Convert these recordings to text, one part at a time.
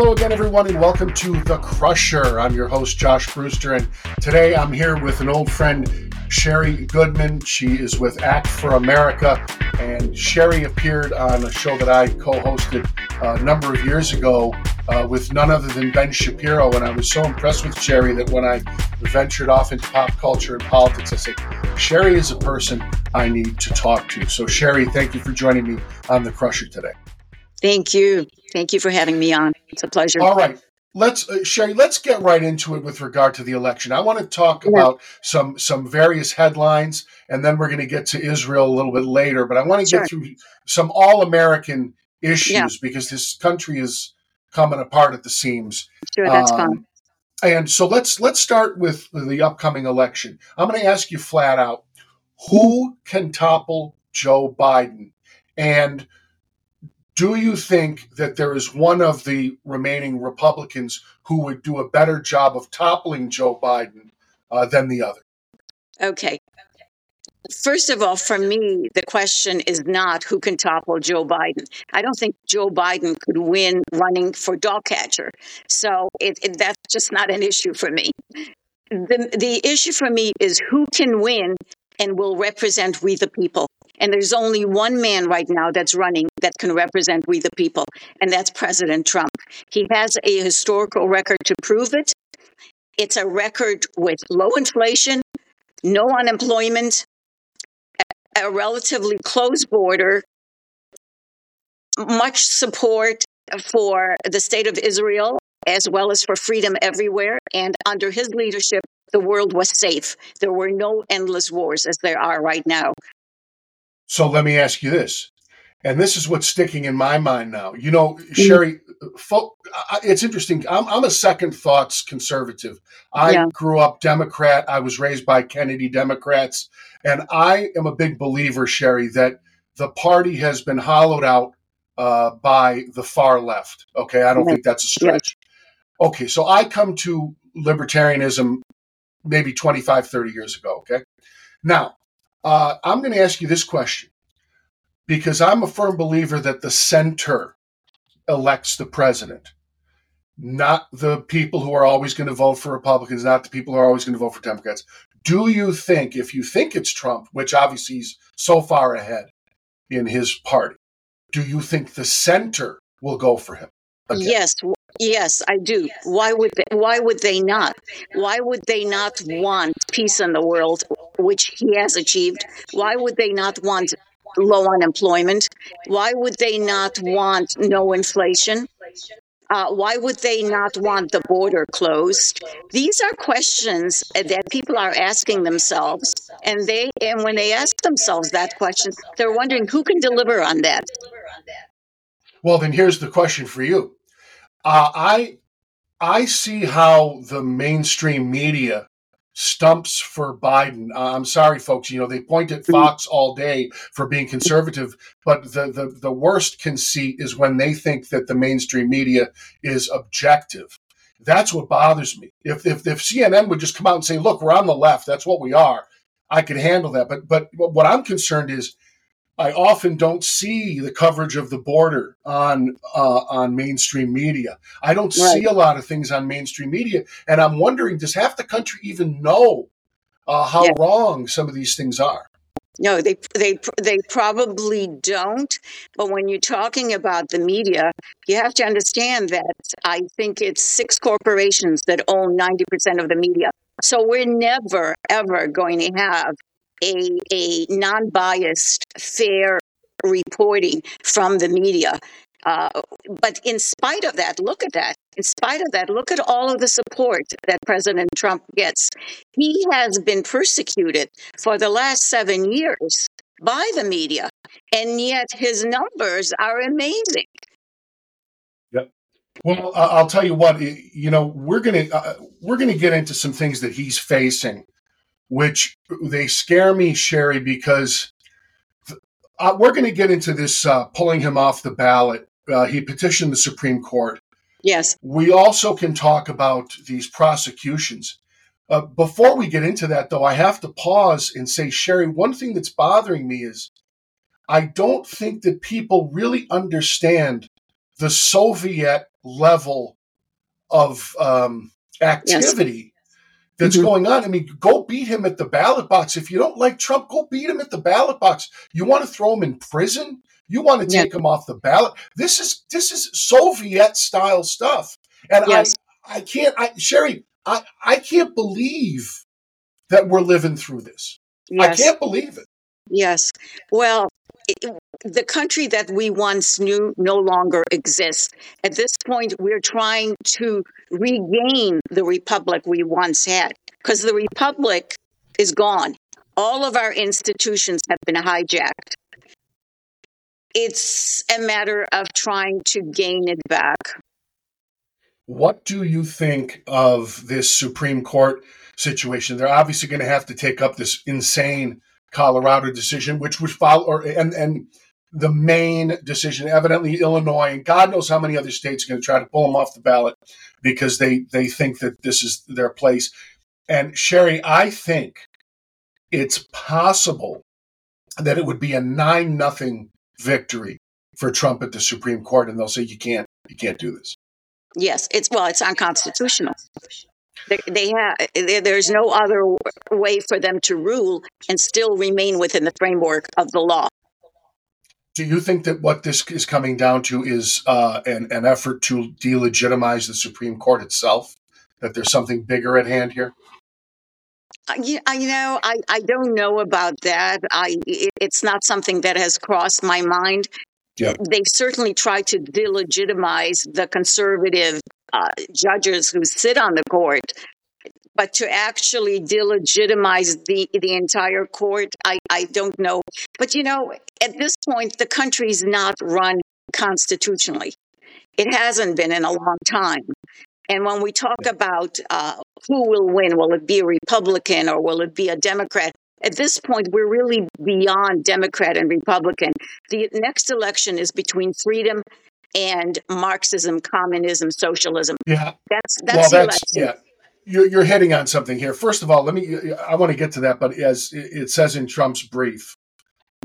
Hello again, everyone, and welcome to The Crusher. I'm your host, Josh Brewster, and today I'm here with an old friend, Shari Goodman. She is with Act for America, and Shari appeared on a show that I co hosted a number of years ago uh, with none other than Ben Shapiro. And I was so impressed with Shari that when I ventured off into pop culture and politics, I said, Shari is a person I need to talk to. So, Shari, thank you for joining me on The Crusher today. Thank you. Thank you for having me on. It's a pleasure. All right. Let's uh, Shari. Let's get right into it with regard to the election. I want to talk yeah. about some some various headlines, and then we're going to get to Israel a little bit later. But I want to sure. get through some all American issues yeah. because this country is coming apart at the seams. Sure, that's um, fine. And so let's let's start with the upcoming election. I'm going to ask you flat out: Who can topple Joe Biden? And do you think that there is one of the remaining Republicans who would do a better job of toppling Joe Biden uh, than the other? Okay. First of all, for me, the question is not who can topple Joe Biden. I don't think Joe Biden could win running for dog catcher. So it, it, that's just not an issue for me. The, the issue for me is who can win and will represent we the people. And there's only one man right now that's running that can represent we the people, and that's President Trump. He has a historical record to prove it. It's a record with low inflation, no unemployment, a relatively closed border, much support for the state of Israel as well as for freedom everywhere. And under his leadership, the world was safe. There were no endless wars as there are right now. So let me ask you this. And this is what's sticking in my mind now. You know, mm. Shari, it's interesting. I'm, I'm a second thoughts conservative. I yeah. grew up Democrat. I was raised by Kennedy Democrats. And I am a big believer, Shari, that the party has been hollowed out uh, by the far left. Okay. I don't think that's a stretch. Okay. So I come to libertarianism maybe 25, 30 years ago. Okay. Now, uh, I'm going to ask you this question because I'm a firm believer that the center elects the president, not the people who are always going to vote for Republicans, not the people who are always going to vote for Democrats. Do you think, if you think it's Trump, which obviously he's so far ahead in his party, do you think the center will go for him? Again? Yes, Yes, I do. Why would they, why would they not? Why would they not want peace in the world, which he has achieved? Why would they not want low unemployment? Why would they not want no inflation? Uh, why would they not want the border closed? These are questions that people are asking themselves, and they and when they ask themselves that question, they're wondering who can deliver on that. Well, then here's the question for you uh, I I see how the mainstream media stumps for Biden. Uh, I'm sorry, folks. You know they point at Fox all day for being conservative, but the, the the worst conceit is when they think that the mainstream media is objective. That's what bothers me. If if if CNN would just come out and say, "Look, we're on the left. That's what we are," I could handle that. But but what I'm concerned is I often don't see the coverage of the border on uh, on mainstream media. I don't right. see a lot of things on mainstream media, and I'm wondering: does half the country even know uh, how yeah. wrong some of these things are? No, they they they probably don't. But when you're talking about the media, you have to understand that I think it's six corporations that own ninety percent of the media. So we're never ever going to have a, a non biased, fair reporting from the media. Uh, but in spite of that, look at that. In spite of that, look at all of the support that President Trump gets. He has been persecuted for the last seven years by the media, and yet his numbers are amazing. Yep. Well, I'll tell you what. You know, we're gonna uh, we're gonna get into some things that he's facing which they scare me, Shari, because uh, we're going to get into this uh, pulling him off the ballot. Uh, he petitioned the Supreme Court. Yes. We also can talk about these prosecutions. Uh, before we get into that, though, I have to pause and say, Shari, one thing that's bothering me is I don't think that people really understand the Soviet level of um, activity. That's mm-hmm. going on. I mean, go beat him at the ballot box. If you don't like Trump, go beat him at the ballot box. You want to throw him in prison? You want to take yeah. him off the ballot? This is this is Soviet style stuff, and yes. I I can't. I Shari, I I can't believe that we're living through this. Yes. I can't believe it. Yes. Well, the country that we once knew no longer exists. At this point, we're trying to regain the republic we once had because the republic is gone. All of our institutions have been hijacked. It's a matter of trying to gain it back. What do you think of this Supreme Court situation? They're obviously going to have to take up this insane Colorado decision, which was followed, or, and and the Maine decision, evidently Illinois, and God knows how many other states are going to try to pull them off the ballot because they they think that this is their place. And Shari, I think it's possible that it would be a nine nothing victory for Trump at the Supreme Court, and they'll say you can't you can't do this. Yes, it's well, it's unconstitutional. They, they have there's no other way for them to rule and still remain within the framework of the law. Do you think that what this is coming down to is uh, an, an effort to delegitimize the Supreme Court itself? That there's something bigger at hand here? Uh, you, you know, I, I don't know about that. I it, it's not something that has crossed my mind. Yeah. They certainly try to delegitimize the conservative uh, judges who sit on the court, but to actually delegitimize the the entire court, I, I don't know. But you know, at this point, the country is not run constitutionally. It hasn't been in a long time. And when we talk about uh, who will win, will it be a Republican or will it be a Democrat? At this point, we're really beyond Democrat and Republican. The next election is between freedom and Marxism, communism, socialism. Yeah, that's that's well, that's yeah. You're, you're hitting on something here. First of all, let me. I want to get to that, but as it says in Trump's brief,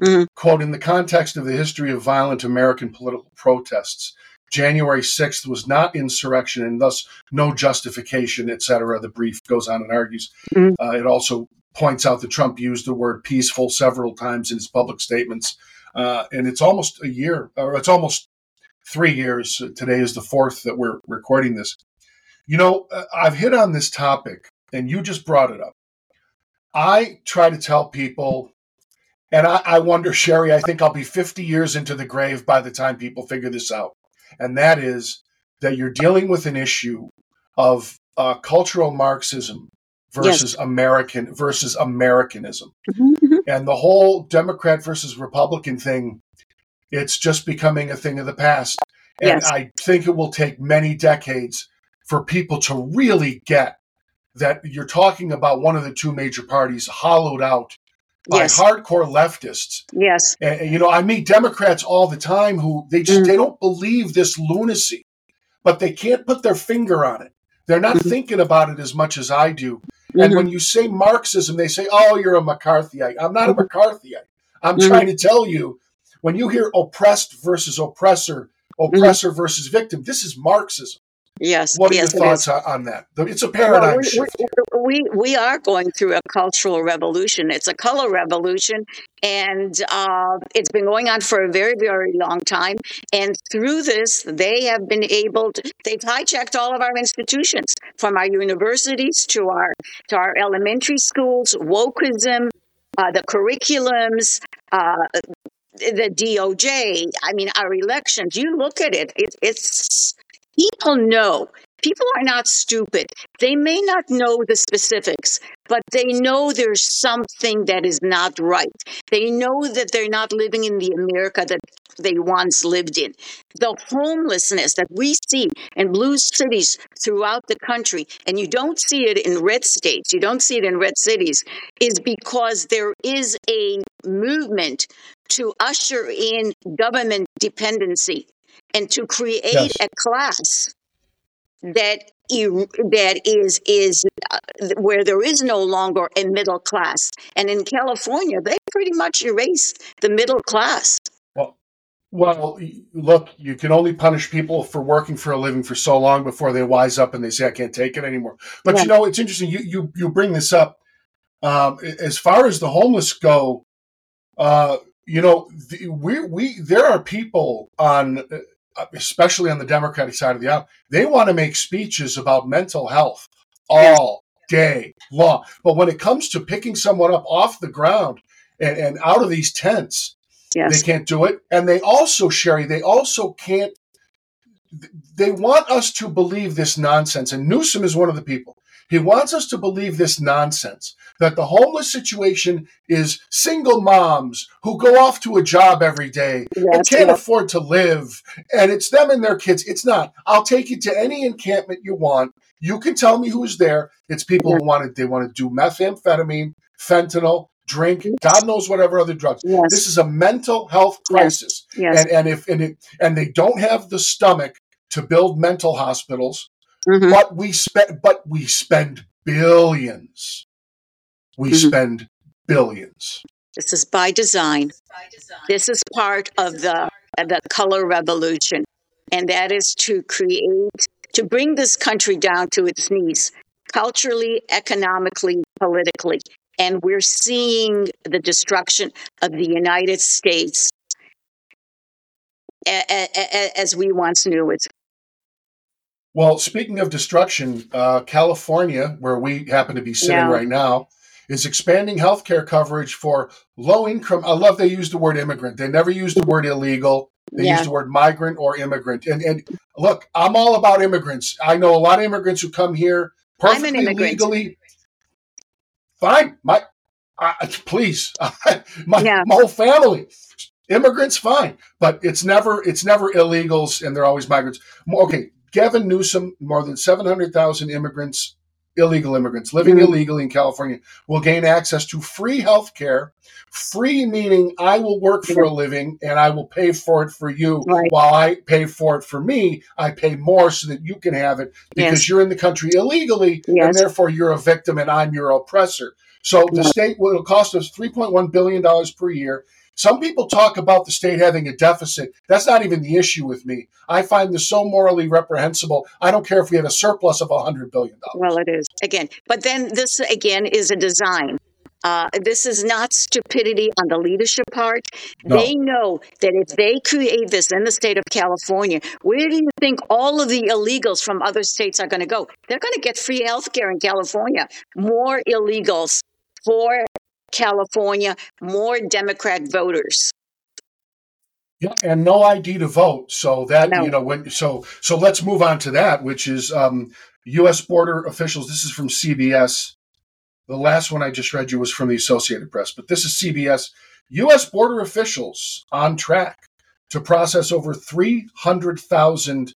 mm-hmm. quote, in the context of the history of violent American political protests, January 6th was not insurrection and thus no justification, etc. The brief goes on and argues. Mm-hmm. Uh, it also points out that Trump used the word peaceful several times in his public statements. Uh, and it's almost a year, or it's almost three years. Today is the fourth that we're recording this. You know, uh, I've hit on this topic, and you just brought it up. I try to tell people, and I, I wonder, Shari, I think I'll be 50 years into the grave by the time people figure this out. And that is that you're dealing with an issue of uh, cultural Marxism versus yes. American versus Americanism. Mm-hmm, mm-hmm. And the whole Democrat versus Republican thing it's just becoming a thing of the past. And yes. I think it will take many decades for people to really get that you're talking about one of the two major parties hollowed out by yes. hardcore leftists. Yes. And, you know, I meet Democrats all the time who they just mm. they don't believe this lunacy, but they can't put their finger on it. They're not mm-hmm. thinking about it as much as I do. Mm-hmm. And when you say Marxism, they say, "Oh, you're a McCarthyite." I'm not a mm-hmm. McCarthyite. I'm mm-hmm. trying to tell you when you hear oppressed versus oppressor, oppressor mm-hmm. versus victim, this is Marxism. Yes. What are yes, your thoughts on that? It's a paradigm well, we, shift. We, we are going through a cultural revolution. It's a color revolution, and uh, it's been going on for a very, very long time. And through this, they have been able to. They've hijacked all of our institutions, from our universities to our to our elementary schools. Wokeism, uh, the curriculums, uh, the DOJ, I mean, our elections, you look at it, it it's people know. People are not stupid. They may not know the specifics, but they know there's something that is not right. They know that they're not living in the America that they once lived in. The homelessness that we see in blue cities throughout the country, and you don't see it in red states, you don't see it in red cities, is because there is a movement to usher in government dependency and to create yes. a class that that is is uh, where there is no longer a middle class and in california they pretty much erased the middle class well Well, look, you can only punish people for working for a living for so long before they wise up and they say, "I can't take it anymore." But yeah. you know, it's interesting. You you you bring this up. Um, as far as the homeless go, uh, you know, the, we we there are people on, uh, especially on the Democratic side of the aisle, they want to make speeches about mental health all day long. But when it comes to picking someone up off the ground and, and out of these tents, yes. they can't do it. And they also, Shari, they also can't. They want us to believe this nonsense, and Newsom is one of the people. He wants us to believe this nonsense that the homeless situation is single moms who go off to a job every day yes, and can't yes. afford to live, and it's them and their kids. It's not. I'll take you to any encampment you want. You can tell me who's there. It's people yes. who want to they want to do methamphetamine, fentanyl, drink, God knows whatever other drugs. This is a mental health crisis, and and if and it, and they don't have the stomach to build mental hospitals Mm-hmm. But we spend but we spend billions. We mm-hmm. spend billions. This is by design. This is part of the the color revolution. And that is to create to bring this country down to its knees culturally, economically, politically. And we're seeing the destruction of the United States as we once knew it. Well, speaking of destruction, uh, California, where we happen to be sitting yeah. right now, is expanding healthcare coverage for low income. I love they use the word immigrant. They never use the word illegal. They yeah. use the word migrant or immigrant. And and look, I'm all about immigrants. I know a lot of immigrants who come here perfectly legally. Fine, my uh, please, my, yeah. my whole family immigrants fine but it's never it's never illegals and they're always migrants okay Gavin Newsom, more than 700,000 immigrants, illegal immigrants living mm-hmm. illegally in California, will gain access to free health care. Free meaning I will work for a living and I will pay for it for you right. while I pay for it for me. I pay more so that you can have it because yes. you're in the country illegally yes. and therefore you're a victim and I'm your oppressor. So the state will cost us $3.1 billion per year. Some people talk about the state having a deficit. That's not even the issue with me. I find this so morally reprehensible. I don't care if we had a surplus of $100 billion. Well, it is. Again, but then this, again, is a design. Uh, this is not stupidity on the leadership part. No. They know that if they create this in the state of California, where do you think all of the illegals from other states are going to go? They're going to get free health care in California. More illegals for California, more Democrat voters. Yeah, and no ID to vote. So that no. you know when so so let's move on to that, which is um, U.S. border officials. This is from CBS. The last one I just read you was from the Associated Press, but this is CBS. U.S. border officials on track to process over three hundred thousand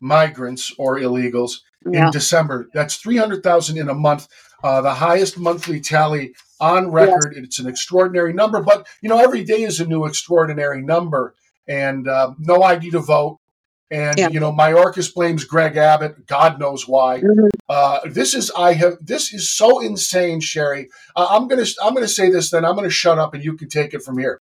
migrants or illegals yeah. in December. That's three hundred thousand in a month. Uh, the highest monthly tally on record. Yes. It's an extraordinary number, but you know every day is a new extraordinary number, and uh, no ID to vote. And yeah. you know, Mayorkas blames Greg Abbott. God knows why. Mm-hmm. Uh, this is I have this is so insane, Shari. Uh, I'm gonna I'm gonna say this, then I'm gonna shut up, and you can take it from here.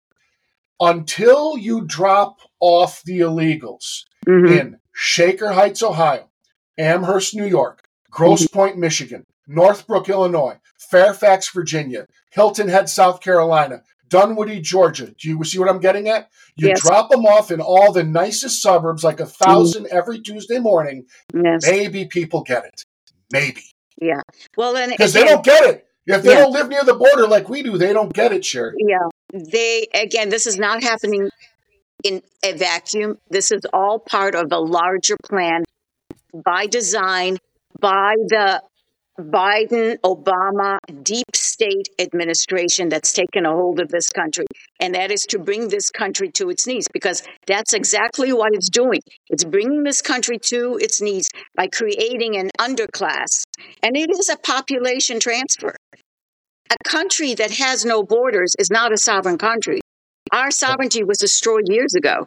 Until you drop off the illegals mm-hmm. in Shaker Heights, Ohio, Amherst, New York, Grosse mm-hmm. Pointe, Michigan, Northbrook, Illinois, Fairfax, Virginia, Hilton Head, South Carolina, Dunwoody, Georgia. Do you see what I'm getting at? You yes. drop them off in all the nicest suburbs, like a 1000 mm-hmm. every Tuesday morning. Yes. Maybe people get it. Maybe. Yeah. Well, then because they don't get it. If they yeah. don't live near the border like we do, they don't get it, Shari. Yeah. They again, this is not happening in a vacuum. This is all part of a larger plan by design by the Biden Obama deep state administration that's taken a hold of this country. And that is to bring this country to its knees because that's exactly what it's doing. It's bringing this country to its knees by creating an underclass. And it is a population transfer. A country that has no borders is not a sovereign country. Our sovereignty was destroyed years ago.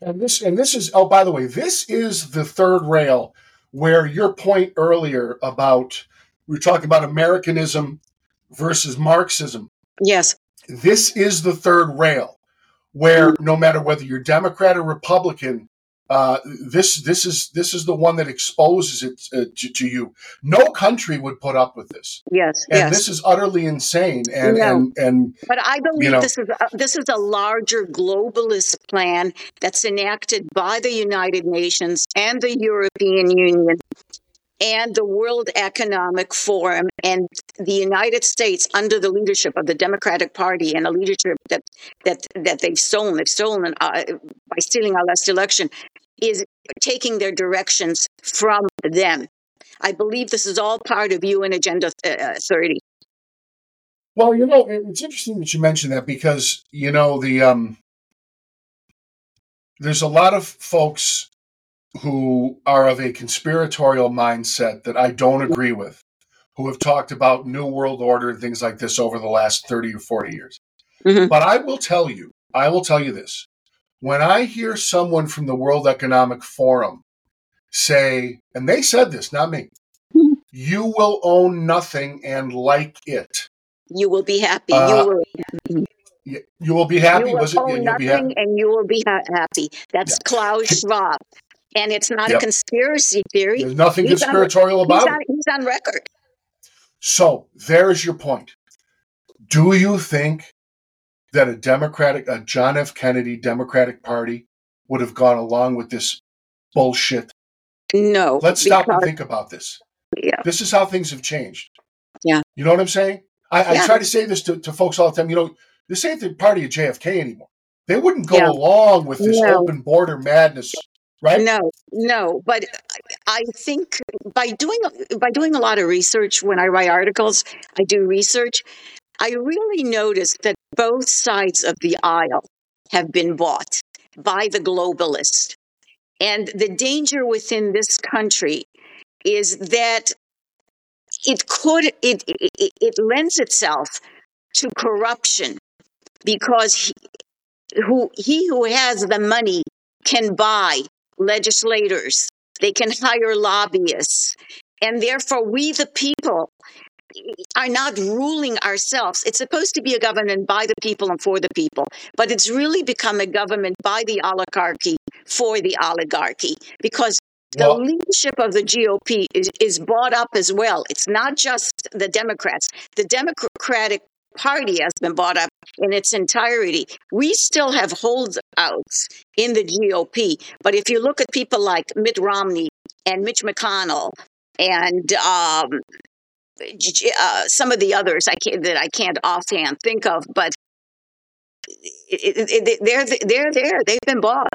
And this and this is oh by the way, this is the third rail where your point earlier about we are talking about Americanism versus Marxism. Yes. This is the third rail where mm. no matter whether you're Democrat or Republican, uh, this this is this is the one that exposes it uh, to, to, you. No country would put up with this. Yes, and yes. this is utterly insane. And no. and and but I believe you know, this is a, this is a larger globalist plan that's enacted by the United Nations and the European Union and the World Economic Forum and the United States under the leadership of the Democratic Party and a leadership that that that they've stolen, they've stolen uh, by stealing our last election, is taking their directions from them. I believe this is all part of UN Agenda uh, 30. Well, you know, it's interesting that you mentioned that because you know the um, there's a lot of folks who are of a conspiratorial mindset that I don't agree with, who have talked about New World Order and things like this over the last 30 or 40 years. Mm-hmm. But I will tell you, I will tell you this. When I hear someone from the World Economic Forum say, and they said this, not me, you will own nothing and like it. You will be happy. Uh, you will. be happy. You will be happy. You will was it? Own nothing and you will be ha- happy. That's yeah. Klaus Schwab and it's not yep. a conspiracy theory. There's nothing he's conspiratorial on, about he's it. He's on record. So there's your point. Do you think that a Democratic, a John F. Kennedy Democratic Party would have gone along with this bullshit? No. Let's stop because, and think about this. Yeah. This is how things have changed. Yeah. You know what I'm saying? I, yeah. I try to say this to, to folks all the time. You know, this ain't the party of JFK anymore. They wouldn't go yeah. along with this no. open border madness right? No, no. But I think by doing by doing a lot of research when I write articles, I do research. I really notice that both sides of the aisle have been bought by the globalist. And the danger within this country is that it could it it, it lends itself to corruption because he, who he who has the money can buy legislators, they can hire lobbyists. And therefore, we, the people, are not ruling ourselves. It's supposed to be a government by the people and for the people, but it's really become a government by the oligarchy for the oligarchy because the well, leadership of the GOP is, is bought up as well. It's not just the Democrats. The Democratic Party has been bought up in its entirety. We still have holdouts in the GOP, but if you look at people like Mitt Romney and Mitch McConnell and um, uh, some of the others I can't, that I can't offhand think of, but it, it, it, they're they're there. They've been bought.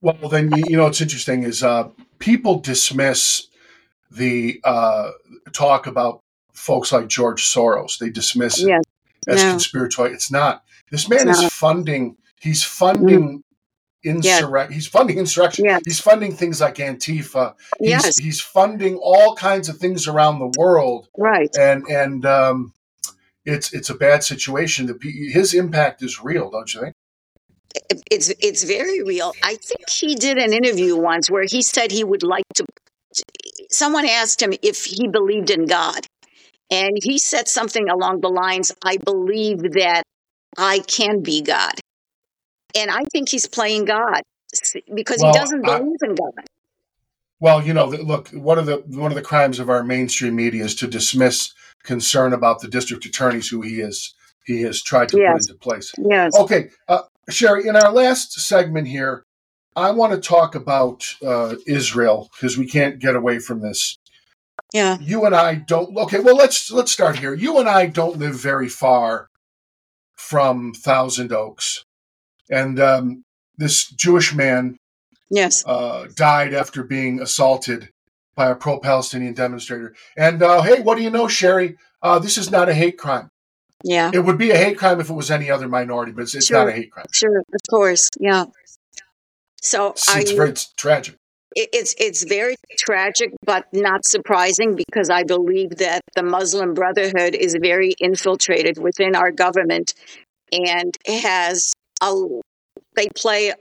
Well, then you know what's interesting is uh, people dismiss the uh, talk about folks like George Soros. They dismiss yes. it as no. conspiratorial. It's not. This man it's is not. funding. He's funding insurrection. He's funding insurrection. Yes. He's funding things like Antifa. He's, yes. he's funding all kinds of things around the world. Right. And and um, it's it's a bad situation. That his impact is real, don't you think? It's it's very real. I think he did an interview once where he said he would like to. Someone asked him if he believed in God, and he said something along the lines, I believe that I can be God. And I think he's playing God because well, he doesn't believe I, in God. Well, you know, look, one of the one of the crimes of our mainstream media is to dismiss concern about the district attorneys who he is he has tried to yes. put into place. Yes. Okay, uh, Shari. In our last segment here, I want to talk about uh, Israel because we can't get away from this. Yeah. You and I don't. Okay, well let's let's start here. You and I don't live very far from Thousand Oaks, and um, this Jewish man, yes, uh, died after being assaulted by a pro-Palestinian demonstrator. And uh, hey, what do you know, Shari? Uh, this is not a hate crime. Yeah, it would be a hate crime if it was any other minority, but it's, it's sure. not a hate crime. Sure, of course, yeah. So it's, it's very it's tragic it's it's very tragic but not surprising because I believe that the Muslim Brotherhood is very infiltrated within our government and has a they play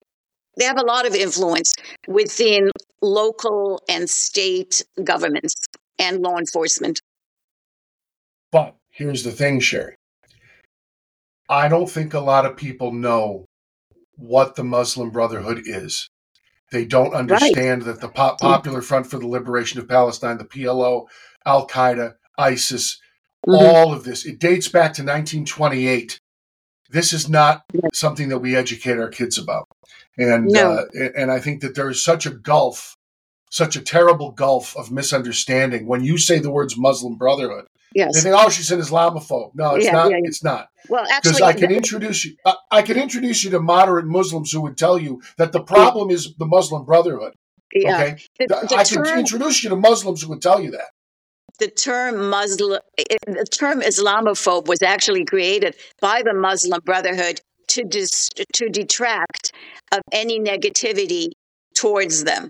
they have a lot of influence within local and state governments and law enforcement. But here's the thing, Shari. I don't think a lot of people know what the Muslim Brotherhood is. They don't understand right. that the po- Popular Front for the Liberation of Palestine, the PLO, Al Qaeda, ISIS, mm-hmm. all of this, it dates back to 1928. This is not something that we educate our kids about. And, no. uh, and I think that there is such a gulf, such a terrible gulf of misunderstanding. When you say the words Muslim Brotherhood, Yes. They think, oh, she's an Islamophobe. No, it's yeah, not. Yeah, yeah. It's not. Well, actually, because I can introduce you. I, I, can introduce you to moderate Muslims who would tell you that the problem is the Muslim Brotherhood. Yeah. Okay, the, the I term, can introduce you to Muslims who would tell you that. The term Muslim, the term Islamophobe was actually created by the Muslim Brotherhood to dis, to detract of any negativity towards them.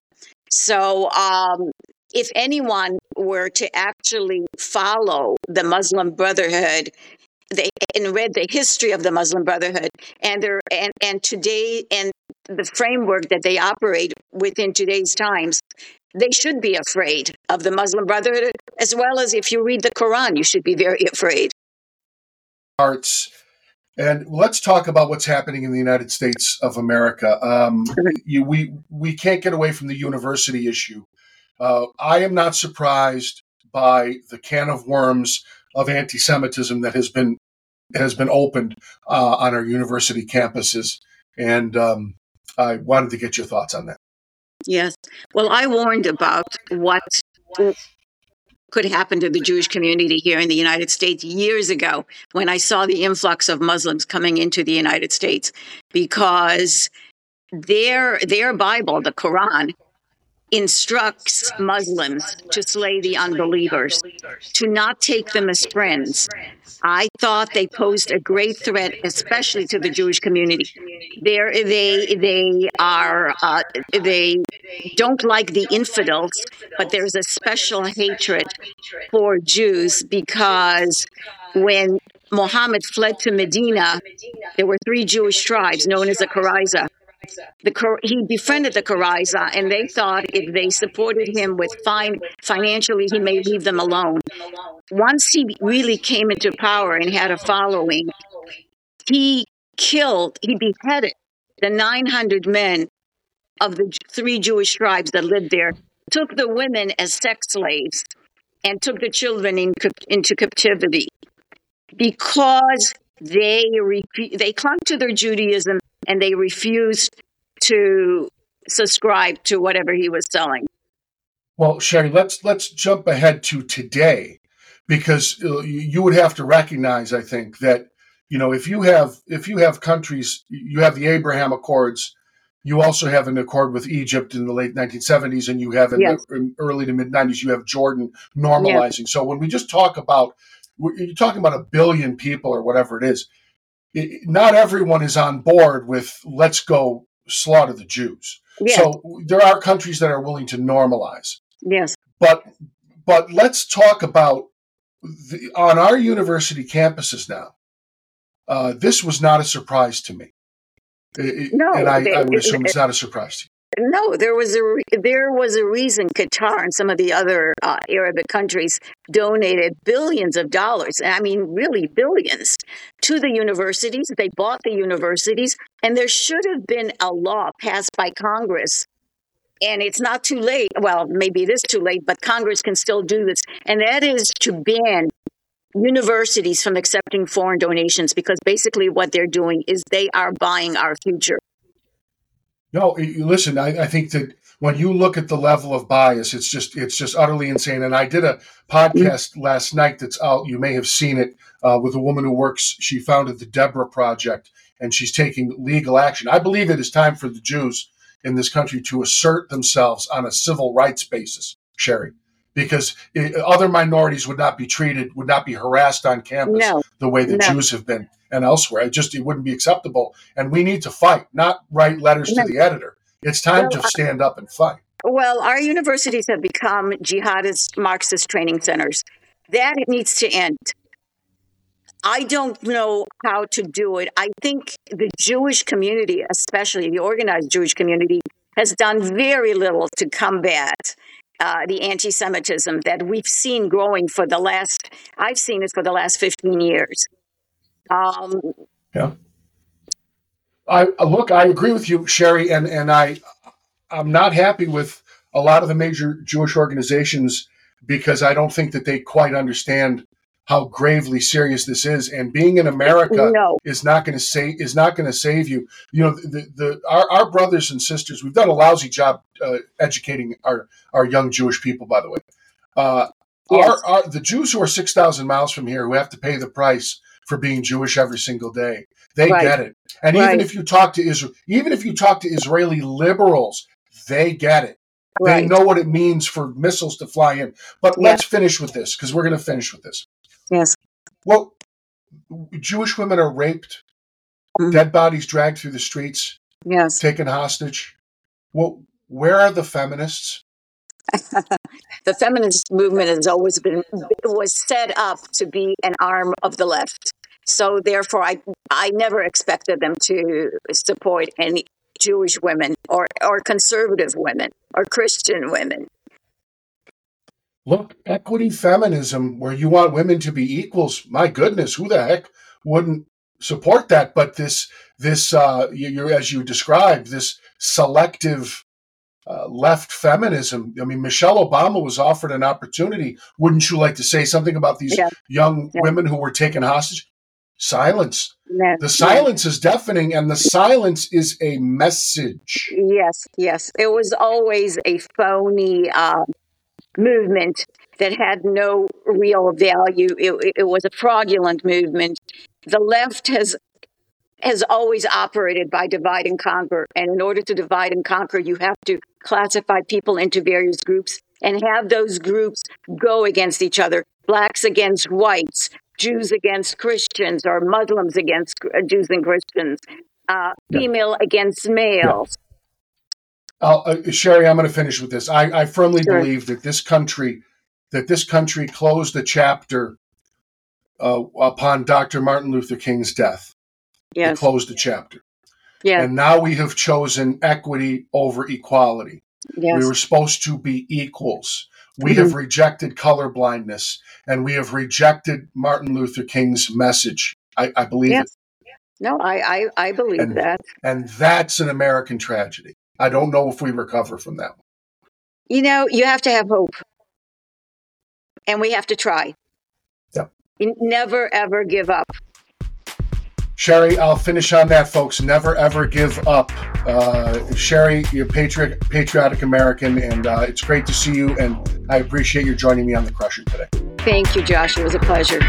So um, if anyone were to actually follow the Muslim Brotherhood, they and read the history of the Muslim Brotherhood and their and, and today and the framework that they operate within today's times, they should be afraid of the Muslim Brotherhood as well as if you read the Quran, you should be very afraid. Arts. And let's talk about what's happening in the United States of America. Um, you, we we can't get away from the university issue. Uh, I am not surprised by the can of worms of anti-Semitism that has been has been opened uh, on our university campuses, and um, I wanted to get your thoughts on that. Yes, well, I warned about what could happen to the Jewish community here in the United States years ago when I saw the influx of Muslims coming into the United States because their their Bible, the Quran, instructs Muslims to slay the unbelievers, to not take them as friends. I thought they posed a great threat, especially to the Jewish community. They're, they they are uh, they don't like the infidels, but there's a special hatred for Jews because when Muhammad fled to Medina, there were three Jewish tribes known as the Qurayza the he befriended the Qurayza, and they thought if they supported him with fine financially, he may leave them alone. Once he really came into power and had a following, he killed, he beheaded the 900 men of the three Jewish tribes that lived there, took the women as sex slaves, and took the children in, into captivity because they they clung to their Judaism and they refused to subscribe to whatever he was selling. Well, Shari, let's let's jump ahead to today because uh, you would have to recognize, I think, that you know if you have if you have countries, you have the Abraham Accords, you also have an accord with Egypt in the late 1970s, and you have in yes. the early to mid 90s, you have Jordan normalizing. Yes. So when we just talk about you're talking about a billion people or whatever it is it, not everyone is on board with let's go slaughter the Jews. Yes. So there are countries that are willing to normalize. Yes. But but let's talk about the, on our university campuses now. Uh, this was not a surprise to me. It, no, and I, I would assume it, it's not a surprise to you. No, there was a re- there was a reason Qatar and some of the other uh, Arabic countries donated billions of dollars. I mean, really billions to the universities. They bought the universities, and there should have been a law passed by Congress. And it's not too late. Well, maybe it is too late, but Congress can still do this, and that is to ban universities from accepting foreign donations because basically what they're doing is they are buying our future. No, listen, I, I, think that when you look at the level of bias, it's just it's just utterly insane. And I did a podcast last night that's out. You may have seen it uh, with a woman who works. She founded the Deborah Project, and she's taking legal action. I believe it is time for the Jews in this country to assert themselves on a civil rights basis, Shari, because it, other minorities would not be treated, would not be harassed on campus no. the way the no. Jews have been and elsewhere. It just it wouldn't be acceptable, and we need to fight, not write letters to the editor. It's time well, to stand up and fight. Well, our universities have become jihadist Marxist training centers. That needs to end. I don't know how to do it. I think the Jewish community, especially the organized Jewish community, has done very little to combat uh, the anti Semitism that we've seen growing for the last, I've seen it for the last 15 years. Um, yeah. I look. I agree with you, Shari, and and I. I'm not happy with a lot of the major Jewish organizations because I don't think that they quite understand how gravely serious this is. And being in America no. is not going to say is not going to save you. You know, the, the our, our, brothers and sisters. We've done a lousy job uh, educating our our young Jewish people. By the way, uh, yes. our, our, the Jews who are six thousand miles from here who have to pay the price for being Jewish every single day. They right. get it. And right. even if you talk to Israel, even if you talk to Israeli liberals, they get it. Right. They know what it means for missiles to fly in. But yeah. let's finish with this because we're going to finish with this. Yes. Well, Jewish women are raped, mm. dead bodies dragged through the streets, yes, taken hostage. Well, where are the feminists? the feminist movement has always been was set up to be an arm of the left. So therefore, I I never expected them to support any Jewish women or or conservative women or Christian women. Look, equity feminism, where you want women to be equals. My goodness, who the heck wouldn't support that? But this this uh, you, you as you described this selective uh, left feminism. I mean, Michelle Obama was offered an opportunity. Wouldn't you like to say something about these yeah. young yeah. women who were taken hostage? Silence. No. The silence is deafening, and the silence is a message. Yes, yes. It was always a phony uh, movement that had no real value. It, it was a fraudulent movement. The left has has always operated by divide and conquer. And in order to divide and conquer, you have to classify people into various groups and have those groups go against each other blacks against whites, Jews against Christians, or Muslims against uh, Jews and Christians, uh, female against males. Yeah. Uh, Shari, I'm going to finish with this. I, I firmly sure. believe that this country, that this country closed the chapter uh, upon Dr. Martin Luther King's death. Yes. It closed the chapter. Yeah. And now we have chosen equity over equality. Yes. We were supposed to be equals. We mm-hmm. have rejected colorblindness and we have rejected Martin Luther King's message. I, I believe yes. it. No, I, I, I believe and, that. And that's an American tragedy. I don't know if we recover from that one. You know, you have to have hope. And we have to try. Yep. Never, ever give up. Shari, I'll finish on that, folks. Never ever give up. Uh, Shari, you're patriot, patriotic American, and uh, it's great to see you. And I appreciate you joining me on the Crusher today. Thank you, Josh. It was a pleasure.